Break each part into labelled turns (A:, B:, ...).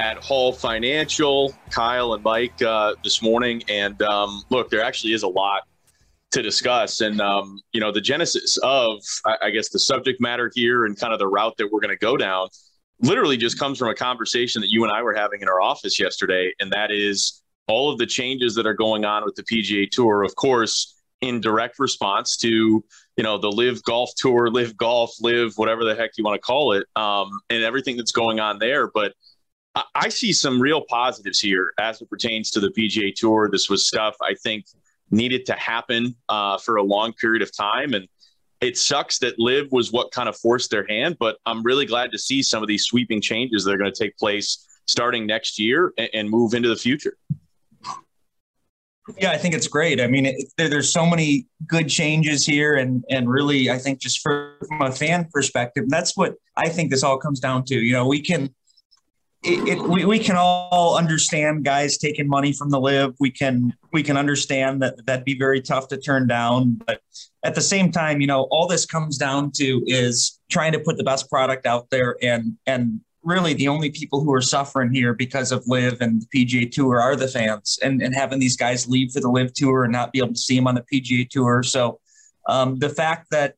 A: at Hall Financial, Kyle and Mike uh, this morning. And um, look, there actually is a lot to discuss. And, um, you know, the genesis of, I, I guess, the subject matter here and kind of the route that we're going to go down literally just comes from a conversation that you and I were having in our office yesterday. And that is all of the changes that are going on with the PGA Tour, of course, in direct response to, you know, the live golf tour, live golf, live whatever the heck you want to call it, um, and everything that's going on there. But I see some real positives here as it pertains to the PGA Tour. This was stuff I think needed to happen uh, for a long period of time, and it sucks that LIV was what kind of forced their hand. But I'm really glad to see some of these sweeping changes that are going to take place starting next year and, and move into the future.
B: Yeah, I think it's great. I mean, it, there, there's so many good changes here, and and really, I think just from a fan perspective, that's what I think this all comes down to. You know, we can it, it, we, we can all understand guys taking money from the LIV. We can we can understand that that'd be very tough to turn down. But at the same time, you know, all this comes down to is trying to put the best product out there, and and really the only people who are suffering here because of LIV and the PGA Tour are the fans, and and having these guys leave for the LIV Tour and not be able to see them on the PGA Tour. So um, the fact that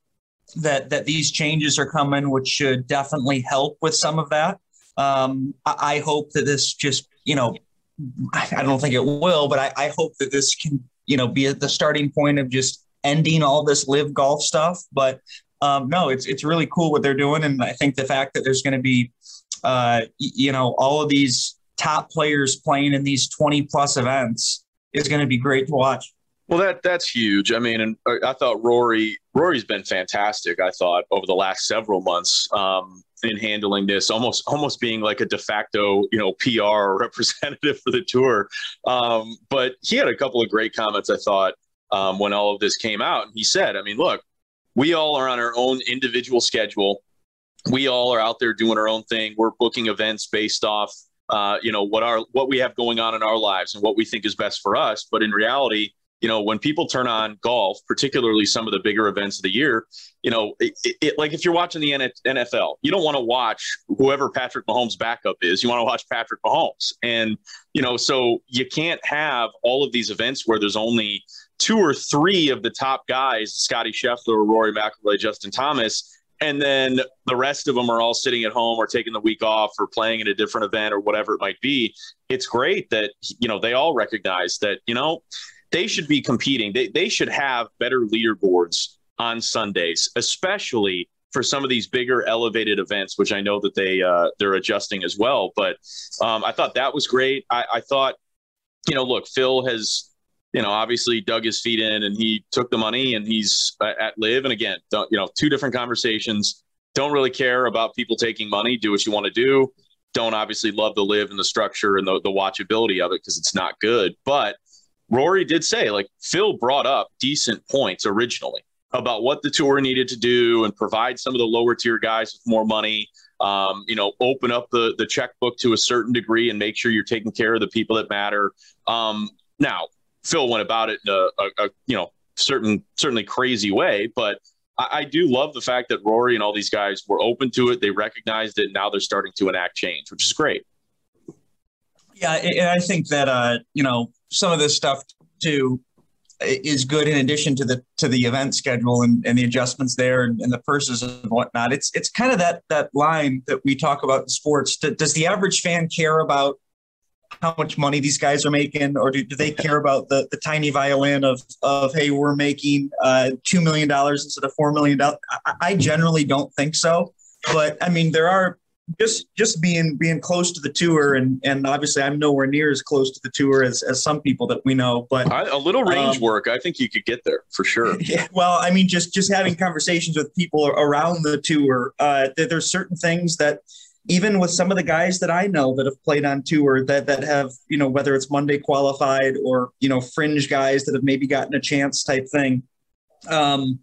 B: that that these changes are coming, which should definitely help with some of that. Um, I, I, hope that this just, you know, I don't think it will, but I, I hope that this can, you know, be at the starting point of just ending all this LIV golf stuff. But um, no, it's it's really cool what they're doing, and I think the fact that there's going to be, uh, you know, all of these top players playing in these 20 plus events is going to be great to watch.
A: Well, that that's huge. I mean, and uh, I thought Rory Rory's been fantastic. I thought over the last several months. Um, in handling this, almost almost being like a de facto, you know, PR representative for the tour. Um, but he had a couple of great comments. I thought um, when all of this came out, and he said, "I mean, look, we all are on our own individual schedule. We all are out there doing our own thing. We're booking events based off." Uh, you know what our what we have going on in our lives and what we think is best for us. But in reality, you know, when people turn on golf, particularly some of the bigger events of the year, you know, it, it, like if you're watching the NFL, you don't want to watch whoever Patrick Mahomes' backup is. You want to watch Patrick Mahomes. And, you know, so you can't have all of these events where there's only two or three of the top guys, Scottie Scheffler, Rory McIlroy, Justin Thomas, and then the rest of them are all sitting at home or taking the week off or playing in a different event or whatever it might be. It's great that, you know, they all recognize that, you know, they should be competing. They, they should have better leaderboards on Sundays, especially for some of these bigger elevated events, which I know that they uh, they're adjusting as well. But um, I thought that was great. I, I thought, you know, look, Phil has, you know, obviously dug his feet in and he took the money and he's at LIV. And again, you know, two different conversations. Don't really care about people taking money. Do what you want to do. Don't obviously love the LIV and the structure and the, the watchability of it because it's not good. But Rory did say, like, Phil brought up decent points originally about what the tour needed to do and provide some of the lower tier guys with more money. Um, you know, open up the the checkbook to a certain degree and make sure you're taking care of the people that matter. Um, now, Phil went about it in a, a, a you know certain certainly crazy way, but I, I, do love the fact that Rory and all these guys were open to it. They recognized it. And now they're starting to enact change, which is great.
B: Yeah, and I think that uh, you know some of this stuff too is good in addition to the to the event schedule and, and the adjustments there and, and the purses and whatnot. It's it's kind of that that line that we talk about in sports. Does the average fan care about how much money these guys are making, or do, do they care about the, the tiny violin of of hey, we're making uh, two million dollars instead of four million dollars? I, I generally don't think so. But I mean, there are just just being being close to the tour and and obviously I'm nowhere near as close to the tour as, as some people that we know but
A: I, a little range um, work I think you could get there for sure
B: yeah, well I mean just just having conversations with people around the tour uh, there's certain things that even with some of the guys that I know that have played on tour that that have, you know, whether it's Monday qualified or, you know, fringe guys that have maybe gotten a chance type thing. Um,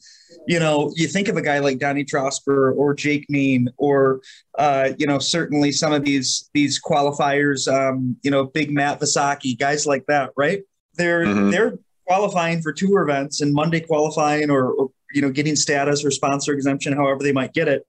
B: you know, you think of a guy like Donnie Trosper or Jake Neen or uh, you know, certainly some of these these qualifiers, um, you know, big Matt Visacki, guys like that, right? They're mm-hmm. they're qualifying for tour events and Monday qualifying or, or you know, getting status or sponsor exemption, however they might get it.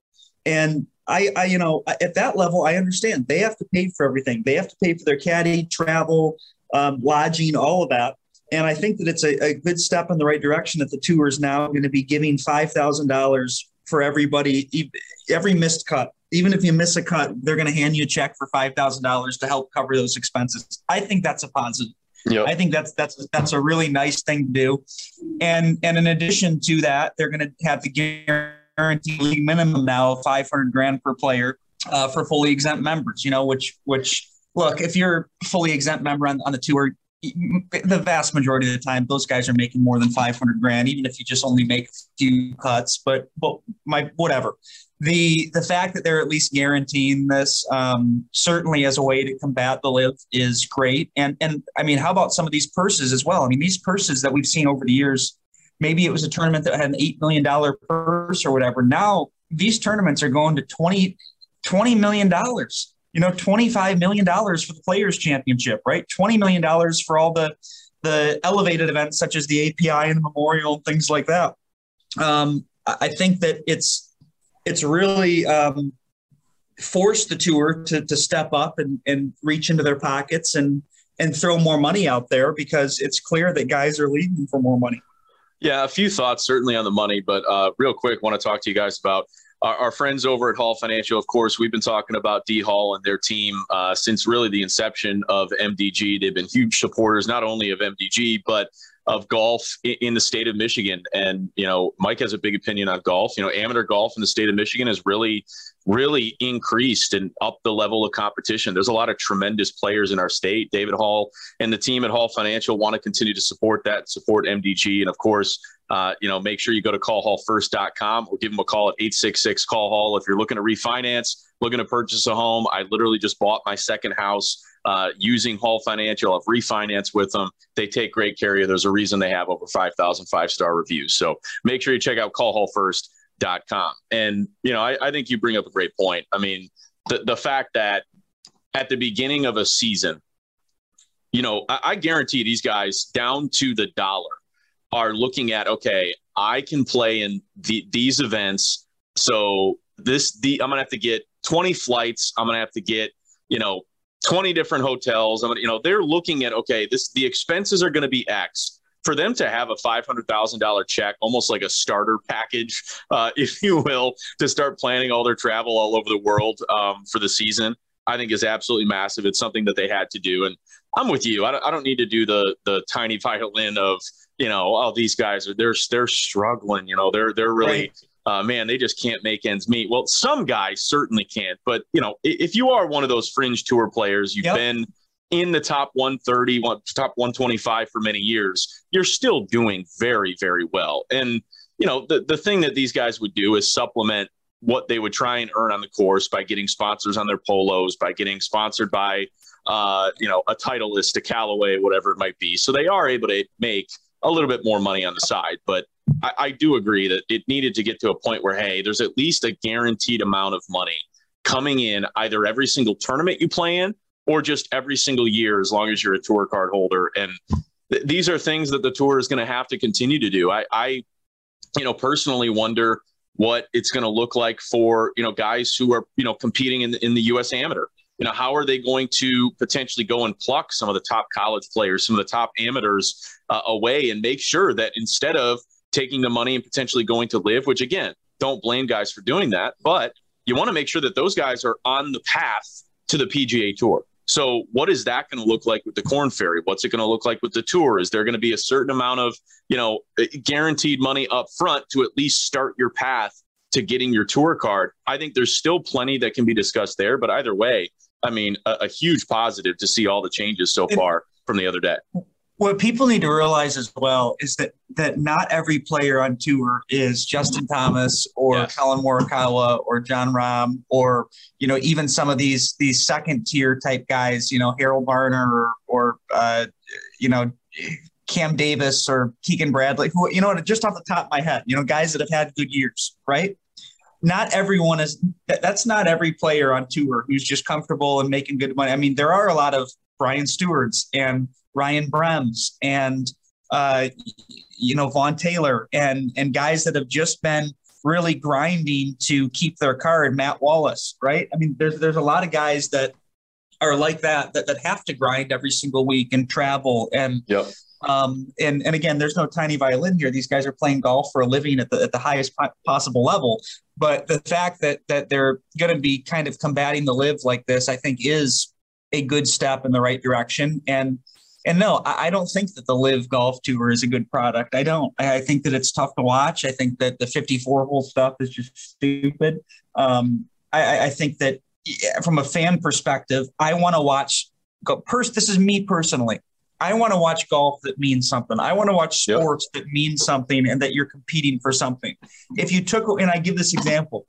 B: And I, I, you know, at that level, I understand they have to pay for everything. They have to pay for their caddy, travel, um, lodging, all of that. And I think that it's a, a, good step in the right direction that the tour is now going to be giving five thousand dollars for everybody, every missed cut. Even if you miss a cut, they're going to hand you a check for five thousand dollars to help cover those expenses. I think that's a positive. Yep. I think that's that's that's a really nice thing to do. And and in addition to that, they're going to have the guarantee league minimum now of 500 grand per player uh, for fully exempt members. You know, which which look, if you're fully exempt member on, on the tour, the vast majority of the time, those guys are making more than 500 grand, even if you just only make a few cuts. But but my whatever. The the fact that they're at least guaranteeing this um, certainly as a way to combat the LIV is great. And and I mean, how about some of these purses as well? I mean, these purses that we've seen over the years maybe it was a tournament that had an $8 million purse or whatever. Now these tournaments are going to 20, $20 million, you know, $25 million for the players championship, right? $20 million for all the, the elevated events such as the API and the memorial, and things like that. Um, I think that it's, it's really, um, forced the tour to, to step up and, and reach into their pockets and, and throw more money out there because it's clear that guys are leaving for more money.
A: Yeah, a few thoughts certainly on the money, but uh, real quick, want to talk to you guys about our, our, friends over at Hall Financial. Of course, we've been talking about D Hall and their team uh, since really the inception of MDG. They've been huge supporters not only of MDG but of golf in the state of Michigan. And, you know, Mike has a big opinion on golf. You know, amateur golf in the state of Michigan has really, really increased and up the level of competition. There's a lot of tremendous players in our state. David Hall and the team at Hall Financial want to continue to support that, support MDG. And of course, uh, you know, make sure you go to callhallfirst.com or give them a call at 866 call hall if you're looking to refinance, looking to purchase a home. I literally just bought my second house uh, using Hall Financial. I've refinanced with them. They take great care of you. There's a reason they have over 5,000 five star reviews. So make sure you check out callhallfirst.com. And, you know, I, I think you bring up a great point. I mean, the, the fact that at the beginning of a season, you know, I, I guarantee these guys down to the dollar are looking at, okay, I can play in the, these events. So this, the, I'm to have to get 20 flights. I'm to have to get, you know, 20 different hotels. I mean, you know, they're looking at okay, this the expenses are to be X. For them to have a five hundred thousand dollar check, almost like a starter package, uh, if you will, to start planning all their travel all over the world um, for the season, I think is absolutely massive. It's something that they had to do, and I'm with you. I don't, I don't need to do the the tiny violin of you know, oh, these guys are they're they're struggling. You know, they're they're really. Right uh, man, they just can't make ends meet. Well, some guys certainly can't, but you know, if you are one of those fringe tour players, you've yep. been in the top 130, top 125 for many years, you're still doing very, very well. And you know, the the thing that these guys would do is supplement what they would try and earn on the course by getting sponsors on their polos, by getting sponsored by, uh, you know, a Titleist, a Callaway, whatever it might be. So they are able to make a little bit more money on the side, but I, I do agree that it needed to get to a point where, hey, there's at least a guaranteed amount of money coming in either every single tournament you play in or just every single year as long as you're a tour card holder. And th- these are things that the tour is going to have to continue to do. I, I, you know, personally wonder what it's going to look like for, you know, guys who are, you know, competing in the, in the U.S. amateur. You know, how are they going to potentially go and pluck some of the top college players, some of the top amateurs uh, away and make sure that instead of taking the money and potentially going to LIV, which again, don't blame guys for doing that, but you want to make sure that those guys are on the path to the PGA Tour. So, what is that going to look like with the Korn Ferry? What's it going to look like with the tour? Is there going to be a certain amount of, you know, guaranteed money up front to at least start your path to getting your tour card? I think there's still plenty that can be discussed there, but either way, I mean, a, a huge positive to see all the changes so far from the other day
B: what people need to realize as well is that that not every player on tour is Justin Thomas or yes. Collin Morikawa or Jon Rahm or you know even some of these these second tier type guys, you know Harold Varner or, or uh, you know Cam Davis or Keegan Bradley, who you know just off the top of my head, you know guys that have had good years, right? Not everyone is. That's not every player on tour who's just comfortable and making good money. I mean, there are a lot of Brian Stuards and Ryan Brehms and uh, you know Vaughn Taylor and and guys that have just been really grinding to keep their card. Matt Wallace, right? I mean, there's there's a lot of guys that are like that that, that have to grind every single week and travel and
A: yep.
B: Um, and and again, there's no tiny violin here. These guys are playing golf for a living at the at the highest po- possible level. But the fact that that they're going to be kind of combating the LIV like this, I think, is a good step in the right direction. And and no, I, don't think that the LIV Golf Tour is a good product. I don't. I, think that it's tough to watch. I think that the 54 hole stuff is just stupid. Um, I, I think that from a fan perspective, I want to watch. Go, pers- this is me personally. I want to watch golf that means something. I want to watch sports yep. that mean something and that you're competing for something. If you took, and I give this example,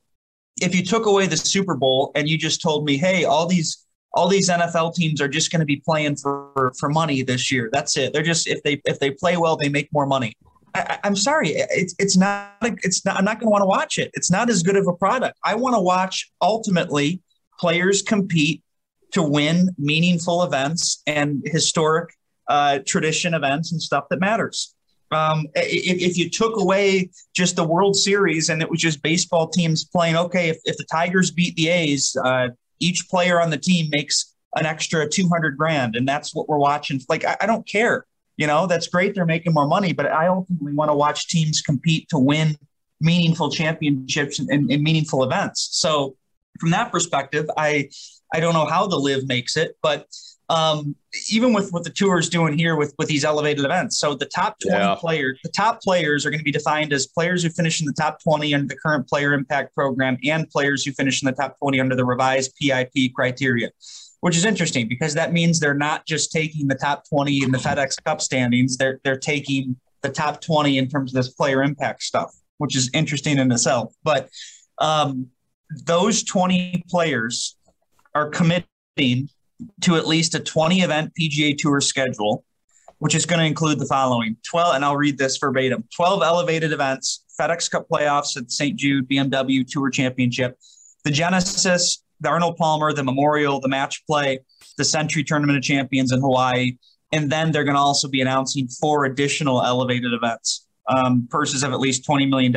B: if you took away the Super Bowl and you just told me, hey, all these all these NFL teams are just going to be playing for for money this year. That's it. They're just if they if they play well, they make more money. I, am sorry, it's it's not it's not. I'm not going to want to watch it. It's not as good of a product. I want to watch ultimately players compete to win meaningful events and historic uh, tradition events and stuff that matters. Um, if, if, you took away just the World Series and it was just baseball teams playing, okay, if, if the Tigers beat the A's, uh, each player on the team makes an extra 200 grand and that's what we're watching like I, I, don't care you know that's great they're making more money but i ultimately want to watch teams compete to win meaningful championships and, and, and, meaningful events so from that perspective i i don't know how the LIV makes it but um, even with what the tour is doing here with with these elevated events. So the top 20 yeah. players, the top players are going to be defined as players who finish in the top 20 under the current player impact program and players who finish in the top 20 under the revised PIP criteria. Which is interesting because that means they're not just taking the top 20 in the FedEx Cup standings, they're they're taking the top 20 in terms of this player impact stuff, which is interesting in itself. But um, those 20 players are committing to at least a 20 event PGA Tour schedule, which is going to include the following 12, and I'll read this verbatim 12 elevated events, FedEx Cup playoffs at St. Jude, BMW Tour Championship, the Genesis, the Arnold Palmer, the Memorial, the Match Play, the Sentry Tournament of Champions in Hawaii. And then they're going to also be announcing four additional elevated events, um, purses of at least $20 million.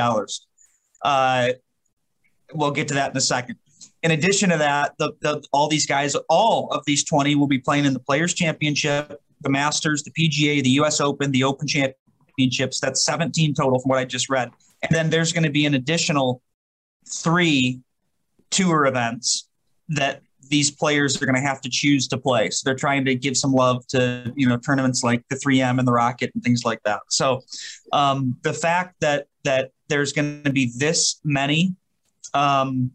B: Uh, we'll get to that in a second. In addition to that, the, the, all these guys, all of these 20 will be playing in the Players Championship, the Masters, the PGA, the US Open, the Open Championships. That's 17 total from what I just read. And then there's going to be an additional three tour events that these players are going to have to choose to play. So they're trying to give some love to you know tournaments like the 3M and the Rocket and things like that. So um, the fact that that there's going to be this many um,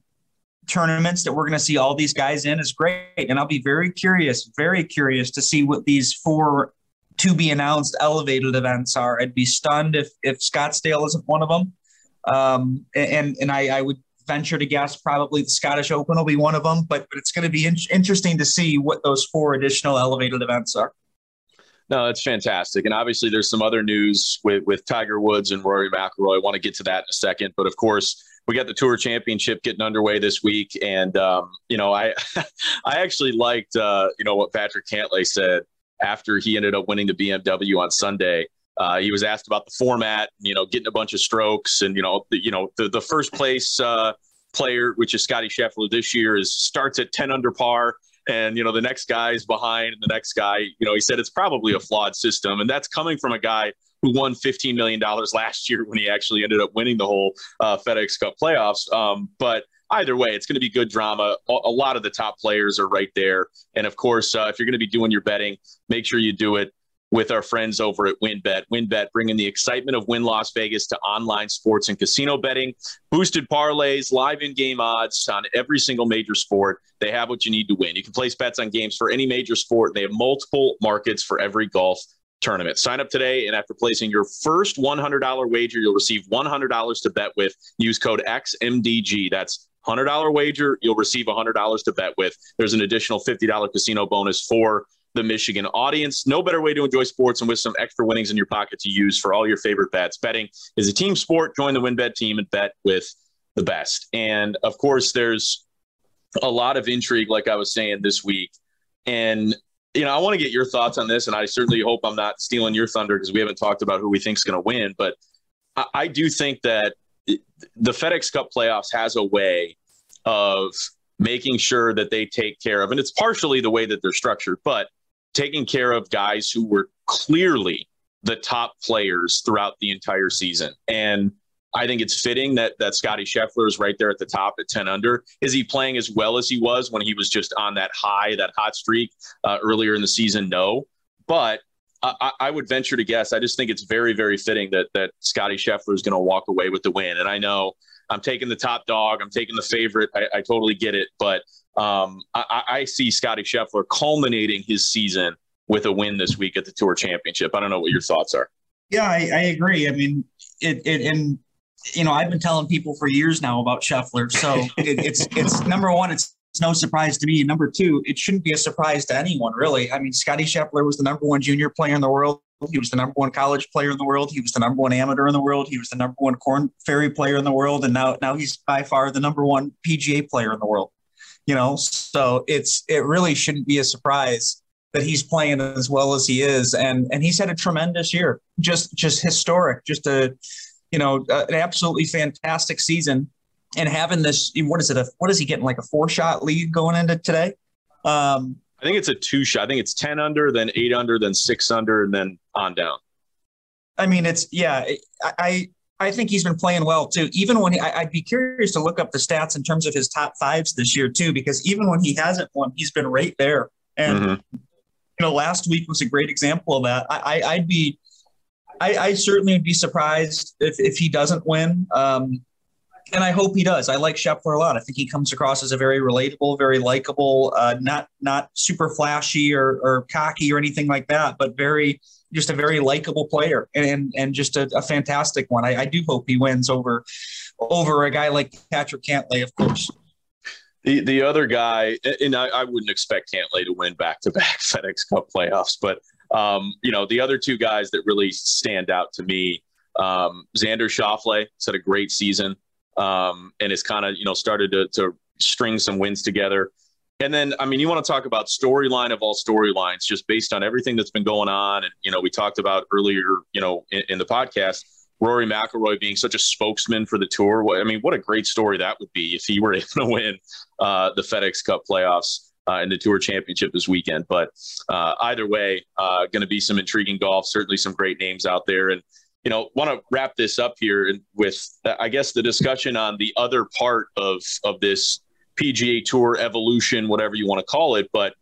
B: tournaments that we're going to see all these guys in is great. And I'll be very curious, very curious to see what these four to be announced elevated events are. I'd be stunned if if Scottsdale isn't one of them. Um, and and I, I would venture to guess probably the Scottish Open will be one of them. But, but it's going to be in- interesting to see what those four additional elevated events are.
A: No, that's fantastic. And obviously, there's some other news with, with Tiger Woods and Rory McIlroy. I want to get to that in a second. But of course, we got the tour championship getting underway this week, and um, you know, I I actually liked uh, you know what Patrick Cantlay said after he ended up winning the BMW on Sunday. Uh, he was asked about the format, you know, getting a bunch of strokes, and you know, the, you know, the the first place uh, player, which is Scottie Scheffler this year, is starts at ten under par, and you know the next guy is behind, and the next guy, you know, he said it's probably a flawed system, and that's coming from a guy who won $15 million last year when he actually ended up winning the whole uh, FedEx Cup playoffs. Um, but either way, it's going to be good drama. A, lot of the top players are right there. And of course, uh, if you're going to be doing your betting, make sure you do it with our friends over at WynnBET. WynnBET bringing the excitement of Wynn Las Vegas to online sports and casino betting, boosted parlays, live in-game odds on every single major sport. They have what you need to win. You can place bets on games for any major sport. They have multiple markets for every golf tournament. Sign up today, and after placing your first $100 wager, you'll receive $100 to bet with. Use code XMDG. That's $100 wager, you'll receive $100 to bet with. There's an additional $50 casino bonus for the Michigan audience. No better way to enjoy sports and with some extra winnings in your pocket to use for all your favorite bets. Betting is a team sport. Join the WynnBET team and bet with the best. And of course, there's a lot of intrigue, like I was saying this week. And you know, I want to get your thoughts on this, and I certainly hope I'm not stealing your thunder because we haven't talked about who we think is going to win. But I, I do think that the FedEx Cup playoffs has a way of making sure that they take care of, and it's partially the way that they're structured, but taking care of guys who were clearly the top players throughout the entire season. And I think it's fitting that that Scottie Scheffler is right there at the top at 10 under. Is he playing as well as he was when he was just on that high, that hot streak uh, earlier in the season? No. But I, I, would venture to guess. I just think it's very, very fitting that that Scottie Scheffler is going to walk away with the win. And I know I'm taking the top dog. I'm taking the favorite. I, I totally get it, but um, I, I, see Scottie Scheffler culminating his season with a win this week at the Tour Championship. I don't know what your thoughts are.
B: Yeah, I, I agree. I mean, it, it and you know I've been telling people for years now about Scheffler. So it, it's it's number one. It's it's no surprise to me. Number two, it shouldn't be a surprise to anyone, really. I mean, Scottie Scheffler was the number one junior player in the world. He was the number one college player in the world. He was the number one amateur in the world. He was the number one Korn Ferry player in the world, and now now he's by far the number one PGA player in the world. You know, so it's it really shouldn't be a surprise that he's playing as well as he is, and and he's had a tremendous year, just just historic, just a you know an absolutely fantastic season and having this, what is it? A, what is he getting? Like a four shot lead going into today?
A: Um, I think it's a two shot. I think it's 10 under, then eight under, then six under, and then on down.
B: I mean, it's, yeah, I, I think he's been playing well too. Even when he, I, would be curious to look up the stats in terms of his top fives this year too, because even when he hasn't won, he's been right there. And, mm-hmm. you know, last week was a great example of that. I, I, would be, I, I, certainly would be surprised if, if he doesn't win. Um, and I hope he does. I like Scheffler a lot. I think he comes across as a very relatable, very likable, uh, not not super flashy or, or cocky or anything like that, but very just a very likable player and and just a, a fantastic one. I, I, do hope he wins over over a guy like Patrick Cantlay, of course.
A: The the other guy, and I, I wouldn't expect Cantlay to win back to back FedEx Cup playoffs, but um, you know the other two guys that really stand out to me. Um, Xander Schauffele had a great season um, and has kind of you know started to, to string some wins together. And then, I mean, you want to talk about storyline of all storylines, just based on everything that's been going on. And, you know, we talked about earlier, you know, in, in the podcast, Rory McIlroy being such a spokesman for the tour. I mean, what a great story that would be if he were able to win uh, the FedEx Cup playoffs uh, and the Tour Championship this weekend. But uh, either way, uh, going to be some intriguing golf. Certainly, some great names out there. And you know, want to wrap this up here with, I guess, the discussion on the other part of of this PGA Tour evolution, whatever you want to call it. But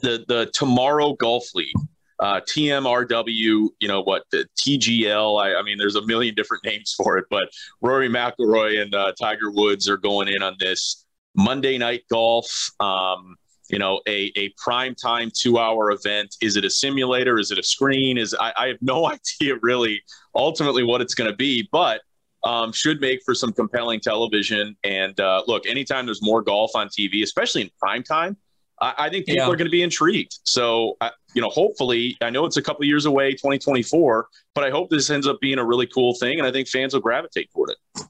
A: the the Tomorrow Golf League, uh, TMRW, you know what, the TGL. I, I, mean, there's a million different names for it, but Rory McIlroy and uh, Tiger Woods are going in on this Monday Night Golf. Um, you know a, a prime time two hour event. Is it a simulator? Is it a screen? Is i, I have no idea really ultimately what it's going to be but um, should make for some compelling television. And uh, look anytime there's more golf on tv especially in prime time i, I think people yeah. are going to be intrigued. So you know hopefully i know it's a couple years away 2024 but i hope this ends up being a really cool thing and i think fans will gravitate toward it.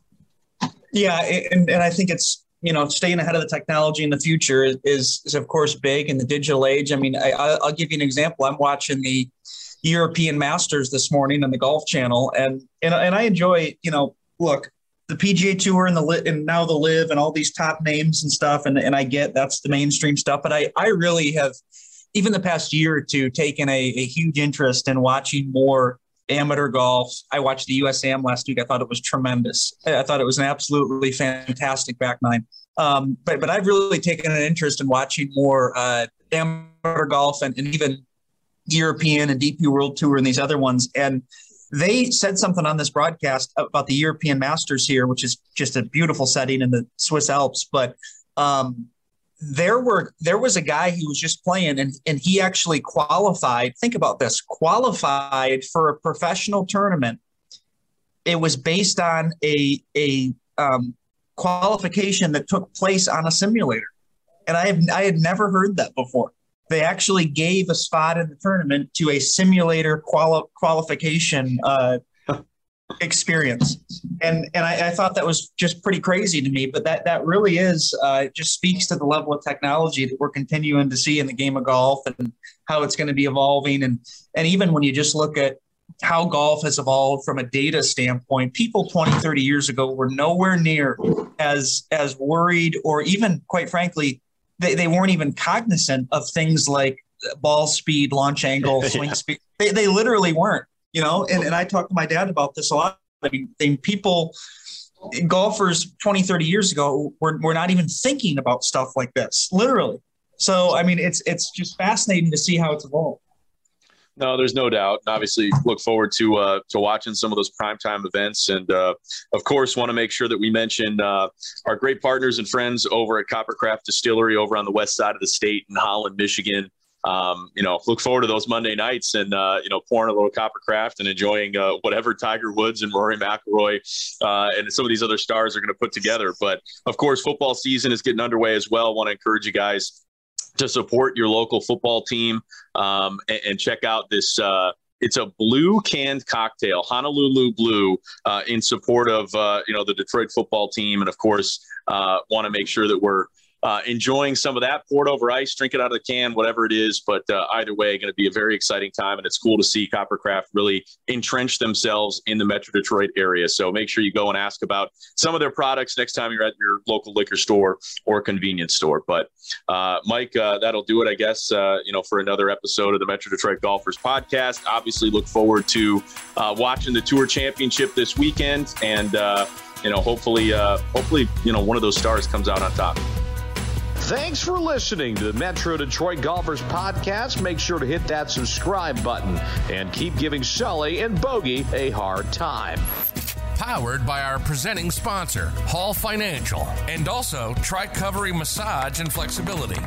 B: Yeah and, and i think it's you know, staying ahead of the technology in the future is, is, is of course big in the digital age. I mean, I, will give you an example. I'm watching the European Masters this morning on the Golf Channel, and and and I enjoy, you know, look, the PGA Tour and the and now the LIV and all these top names and stuff, and and I get that's the mainstream stuff, but I I really have even the past year or two taken a, a huge interest in watching more amateur golf. I watched the USAM last week. I thought it was tremendous. I thought it was an absolutely fantastic back nine. Um, but but I've really taken an interest in watching more uh, amateur golf and, and even European and DP World Tour and these other ones. And they said something on this broadcast about the European Masters here, which is just a beautiful setting in the Swiss Alps. But um, there were there was a guy who was just playing and and he actually qualified think about this qualified for a professional tournament. It was based on a a um, qualification that took place on a simulator. And i have i had never heard that before. They actually gave a spot in the tournament to a simulator quali- qualification uh, experience and and I, I, thought that was just pretty crazy to me but that that really is uh, just speaks to the level of technology that we're continuing to see in the game of golf and how it's going to be evolving. And and even when you just look at how golf has evolved from a data standpoint people 20 30 years ago were nowhere near as as worried or even quite frankly they, they weren't even cognizant of things like ball speed launch angle swing yeah. speed. They, they literally weren't you know, and, and I talk to my dad about this a lot. I mean, people, golfers 20, 30 years ago were, were not even thinking about stuff like this, literally. So, I mean, it's, it's just fascinating to see how it's evolved.
A: No, there's no doubt. Obviously, look forward to uh, to watching some of those primetime events, and uh, of course, want to make sure that we mention uh, our great partners and friends over at Coppercraft Distillery over on the west side of the state in Holland, Michigan um, you know, look forward to those Monday nights and uh, you know pouring a little Coppercraft and enjoying uh, whatever Tiger Woods and Rory McIlroy uh, and some of these other stars are going to put together. But of course, football season is getting underway as well. Want to encourage you guys to support your local football team um, and, and, check out this. Uh, it's a blue canned cocktail, Honolulu Blue, uh, in support of uh, you know the Detroit football team, and of course, want to make sure that we're uh, enjoying some of that poured over ice, drink it out of the can, whatever it is. But uh, either way, going to be a very exciting time, and it's cool to see Coppercraft really entrench themselves in the Metro Detroit area. So make sure you go and ask about some of their products next time you're at your local liquor store or convenience store. But uh, Mike, uh, that'll do it, I guess. Uh, you know, for another episode of the Metro Detroit Golfers podcast. Obviously, look forward to watching the Tour Championship this weekend, and you know, hopefully, hopefully, you know, one of those stars comes out on top.
C: Thanks for listening to the Metro Detroit Golfers Podcast. Make sure to hit that subscribe button and keep giving Sully and Bogey a hard time.
D: Powered by our presenting sponsor, Hall Financial, and also Tricovery Massage and Flexibility.